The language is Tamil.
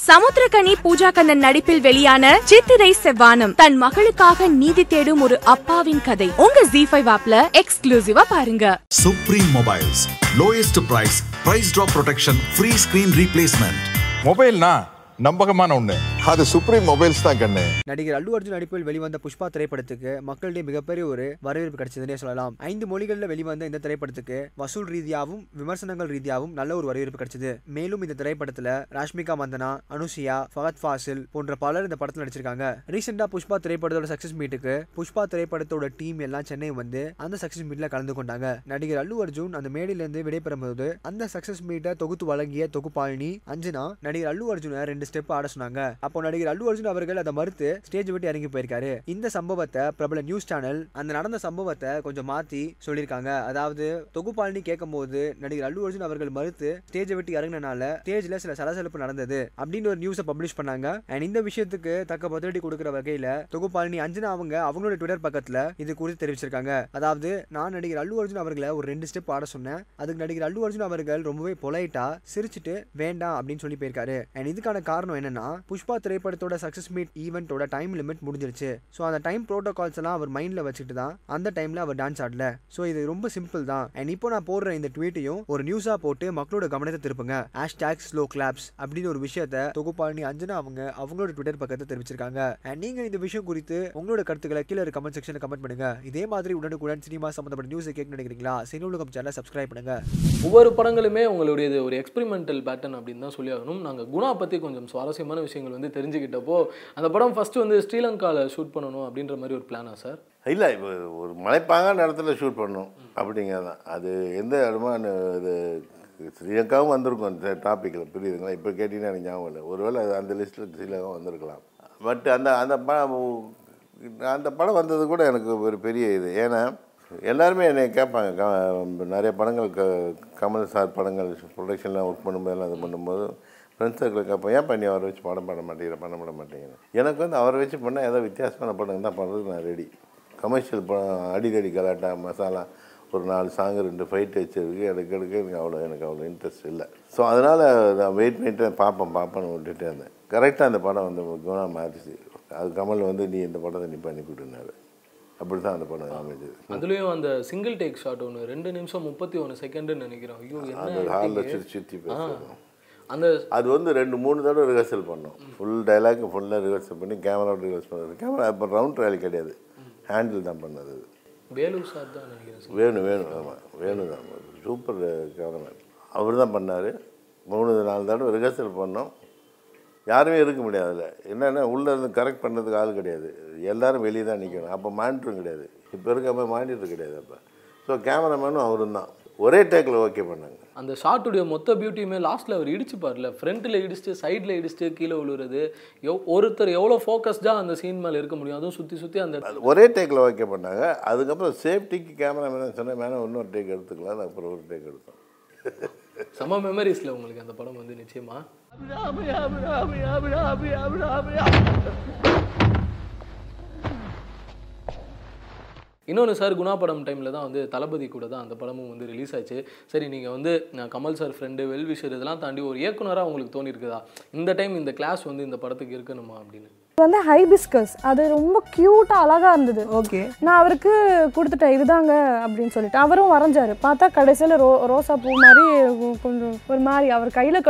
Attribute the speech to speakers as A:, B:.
A: சமுத்திரகனி பூஜா கண்ணன் நடிப்பில் வெளியான சித்திரை செவ்வானம் தன் மகளுக்காக நீதி தேடும் ஒரு அப்பாவின் கதை உங்க ஜி ஃபைவ் ஆப்ல எக்ஸ்க்ளூசிவா பாருங்க
B: Supreme Mobiles. Lowest price, price drop protection, free screen replacement.
C: மொபைல்னா நம்பகமான ஒண்ணு
D: அது சுப்ரீம் மொபைல்ஸ் தான் கண்ணு.
E: நடிகர் அல்லு அர்ஜுன் நடிப்பில் வெளிவந்த புஷ்பா திரைப்படத்துக்கு மக்களிடையே மிகப்பெரிய ஒரு வரவேற்பு கிடைச்சதுன்னே சொல்லலாம். ஐந்து மொழிகளில் வெளிவந்த இந்த திரைப்படத்துக்கு வசூல் ரீதியாகவும் விமர்சனங்கள் ரீதியாகவும் நல்ல ஒரு வரவேற்பு கிடைச்சது. மேலும் இந்த திரைப்படத்துல ராஷ்மிகா மந்தனா அனுஷியா ஃபகத் ஃபாசில் போன்ற பலர் இந்த படத்தில் நடிச்சிருக்காங்க. ரீசெண்டா புஷ்பா திரைப்படத்தோட சக்சஸ் மீட்டுக்கு புஷ்பா திரைப்படத்தோட டீம் எல்லாம் சென்னை வந்து அந்த சக்சஸ் மீட்ல கலந்து கொண்டாங்க. நடிகர் அல்லு அர்ஜுன் அந்த மேடையிலிருந்து விடைபெறும் போது அந்த சக்சஸ் மீட்டை தொகுத்து வழங்கிய தொகுப்பாளினி அஞ்சனா நடிகர் அல்லு அர்ஜுனை ரெண்டு ஸ்டெப் ஆட சொன்னாங்க. அப்போ நடிகர் அல்லு அர்ஜுன் அவர்கள் அதை மறுத்து ஸ்டேஜ் விட்டு இறங்கி போயிருக்காரு. இந்த சம்பவத்தை பிரபல நியூஸ் சேனல் அந்த நடந்த சம்பவத்தை கொஞ்சம் மாத்தி சொல்லியிருக்காங்க. அதாவது தொகுப்பாளினி கேட்கும் போது நடிகர் அல்லு அர்ஜுன் அவர்கள் மறுத்து ஸ்டேஜை விட்டு இறங்கினால ஸ்டேஜ்ல சில சலசலப்பு நடந்தது அப்படின்னு ஒரு நியூஸை பப்ளிஷ் பண்ணாங்க. அண்ட் இந்த விஷயத்துக்கு தக்க பதிலடி கொடுக்குற வகையில தொகுப்பாளினி அஞ்சனா அவங்க அவங்களோட ட்விட்டர் பக்கத்துல இது குறித்து தெரிவிச்சிருக்காங்க. அதாவது நான் நடிகர் அல்லு அர்ஜுன் அவர்களை ஒரு ரெண்டு ஸ்டெப் ஆட சொன்னேன். அதுக்கு நடிகர் அல்லு அர்ஜுன் அவர்கள் ரொம்பவே பொலைட்டா சிரிச்சிட்டு வேண்டாம் அப்படின்னு சொல்லி போயிருக்காரு. அண்ட் இதுக்கான காரணம் என்னன்னா புஷ்பா திரைப்படத்தோட சக்ஸஸ் மீட் ஈவெண்ட்டோட டைம் லிமிட் முடிஞ்சிருச்சு. ஸோ அந்த டைம் ப்ரோட்டோகால்ஸ் எல்லாம் அவர் மைண்டில் வச்சுட்டு தான் அந்த டைமில் அவர் டான்ஸ் ஆடல. ஸோ இது ரொம்ப சிம்பிள் தான். அண்ட் இப்போ நான் போடுற இந்த ட்வீட்டையும் ஒரு நியூஸாக போட்டு மக்களோட கவனத்தை திருப்புங்க. ஹேஷ்டாக் ஸ்லோ கிளாப்ஸ் அப்படின்னு ஒரு விஷயத்த தொகுப்பாளி அஞ்சனா அவங்க அவங்களோட ட்விட்டர் பக்கத்தை தெரிவிச்சிருக்காங்க. அண்ட் நீங்கள் இந்த விஷயம் குறித்து உங்களோட கருத்துக்களை கீழே கமெண்ட் செக்ஷனில் கமெண்ட் பண்ணுங்க. இதே மாதிரி உடனுக்குடன் சினிமா சம்பந்தப்பட்ட நியூஸை கேட்க நினைக்கிறீங்களா? சினி உலகம் சேனலை சப்ஸ்கிரைப் பண்ணுங்க.
F: ஒவ்வொரு படங்களுமே உங்களுடைய ஒரு எக்ஸ்பெரிமெண்டல் பேட்டர்ன் அப்படின்னு தான் சொல்லி ஆகணும். நாங்கள் குணா பற்றி கொஞ்சம் சுவாரஸ்யமான விஷயங்கள் வந்து தெரிஞ்சுக்கிட்டப்போ அந்த படம் ஃபஸ்ட்டு வந்து ஸ்ரீலங்காவில் ஷூட் பண்ணணும் அப்படின்ற மாதிரி ஒரு பிளானா சார்
G: இல்லை இப்போ ஒரு மலைப்பாங்கான இடத்துல ஷூட் பண்ணணும் அப்படிங்கிறது தான் அது எந்த இடமா இது ஸ்ரீலங்காவும் வந்திருக்கும் அந்த டாப்பிக்கில் புரியுதுங்களா? இப்போ கேட்டிங்கன்னா எனக்கு ஞாபகம் இல்லை. ஒருவேளை அது அந்த லிஸ்ட்டில் ஸ்ரீலங்கா வந்திருக்கலாம். பட் அந்த அந்த படம் அந்த படம் வந்தது கூட எனக்கு ஒரு பெரிய இது. ஏன்னா எல்லாருமே என்னை கேட்பாங்க. க- நிறைய படங்கள் க கமல் சார் படங்கள் ப்ரொடக்ஷன்லாம் ஒர்க் பண்ணும்போதெல்லாம் இது பண்ணும்போது ஃப்ரெண்ட்ஸ் சர்க்கிள் கேட்பேன் ஏன் பண்ணி அவரை வச்சு படம் பண்ண மாட்டேங்கிற? பண்ண பண்ண மாட்டேங்கிறேன் எனக்கு வந்து அவரை வச்சு பண்ணால் ஏதோ வித்தியாசமான படம் தான் பண்ணுறதுக்கு நான் ரெடி கமர்ஷியல் படம் அடிதடி கலாட்டா மசாலா ஒரு நாலு சாங்கு ரெண்டு ஃபைட் வச்சிருக்கு எனக்கு எடுக்க எனக்கு அவ்வளோ எனக்கு அவ்வளோ இன்ட்ரெஸ்ட் இல்லை. ஸோ அதனால் நான் வெயிட் பண்ணிட்டு பார்ப்பேன் பார்ப்பேன்னு விட்டுட்டே இருந்தேன். கரெக்டாக அந்த படம் வந்து குணம் மாறிச்சு. அது கமல் வந்து நீ இந்த படத்தை நீ பண்ணி கொடுனாரு அப்படி தான் அந்த படம் அமைஞ்சது.
F: அதுலேயும் அந்த சிங்கிள் டேக் ஷாட் ஒன்று ரெண்டு நிமிஷம் முப்பத்தி ஒன்று செகண்டுன்னு நினைக்கிறோம் ஐயோ
G: அந்த ஹாலில். சுற்றி சுற்றி. பேசுகிறோம்
F: அந்த
G: அது வந்து ரெண்டு மூணு தடவை ரிஹர்சல் பண்ணோம். ஃபுல் டைலாக் ஃபுல்லாக ரிஹர்சல் பண்ணி கேமராவோட ரிஹர்சல் பண்ணது. கேமரா இப்போ ரவுண்ட் ட்ரையல் கிடையாது. ஹேண்டில் தான் பண்ணது
F: வேலு சார் தான் நினைக்கிறேன்
G: வேணும் வேணும் ஆமாம் வேணும் தான். சூப்பர் கேமராமேன் அவர் தான் பண்ணார். மூணு நாலு தடவை ரிஹர்சல் பண்ணோம். யாருமே இருக்க முடியாது அதில். என்னென்னா உள்ளே இருந்து கரெக்ட் பண்ணுறதுக்கு ஆள் கிடையாது. எல்லாரும் வெளியே தான் நிற்கணும் அப்போ மானிட்டரும் கிடையாது. இப்போ இருக்க மாதிரி மானிட்டர் கிடையாது அப்போ. ஸோ கேமராமேனும் அவரும் தான். ஒரே டேக்கில் ஓகே பண்ணாங்க.
F: அந்த ஷாட்டுடைய மொத்த பியூட்டியுமே லாஸ்ட்டில் அவர் இடிச்சுப்பார்ல ஃப்ரண்ட்டில் இடிச்சுட்டு சைடில் இடிச்சுட்டு கீழே விழுறது எவ் ஒருத்தர் எவ்வளோ ஃபோக்கஸ்டாக அந்த சீன் மேலே இருக்க முடியும்? அதுவும் சுற்றி சுற்றி அந்த
G: ஒரே டேக்கில் ஓகே பண்ணாங்க. அதுக்கப்புறம் சேஃப்டிக்கு கேமராமேன் சொன்னேன் மேலே இன்னொரு டேக் எடுத்துக்கலாம் அப்புறம் ஒரு டேக் எடுத்தோம்.
F: செம மெமரிஸில் உங்களுக்கு அந்த படம் வந்து நிச்சயமா? இன்னொன்று சார் குணா படம் டைமில் தான் வந்து தளபதி கூட தான் அந்த படமும் வந்து ரிலீஸ் ஆச்சு. சரி நீங்கள் வந்து நான் கமல் சார் ஃப்ரெண்டு வெல்விஷர் இதெல்லாம் தாண்டி ஒரு இயக்குனராக உங்களுக்கு தோணியிருக்குதா இந்த டைம் இந்த கிளாஸ் வந்து இந்த படத்துக்கு இருக்கணுமா அப்படின்னு.
H: வந்து ஹைபிஸ்கஸ் அது ரொம்ப க்யூட்டா அழகா இருந்தது.
I: ஓகே
H: நான் அவருக்கு கொடுத்துட்டேன் இதுதாங்க அப்படின்னு சொல்லிட்டு. அவரும் வரைஞ்சாரு. பார்த்தா கடைசியில் ரோ ரோசா பூ மாதிரி கொஞ்சம் ஒரு மாதிரி அவர் கையில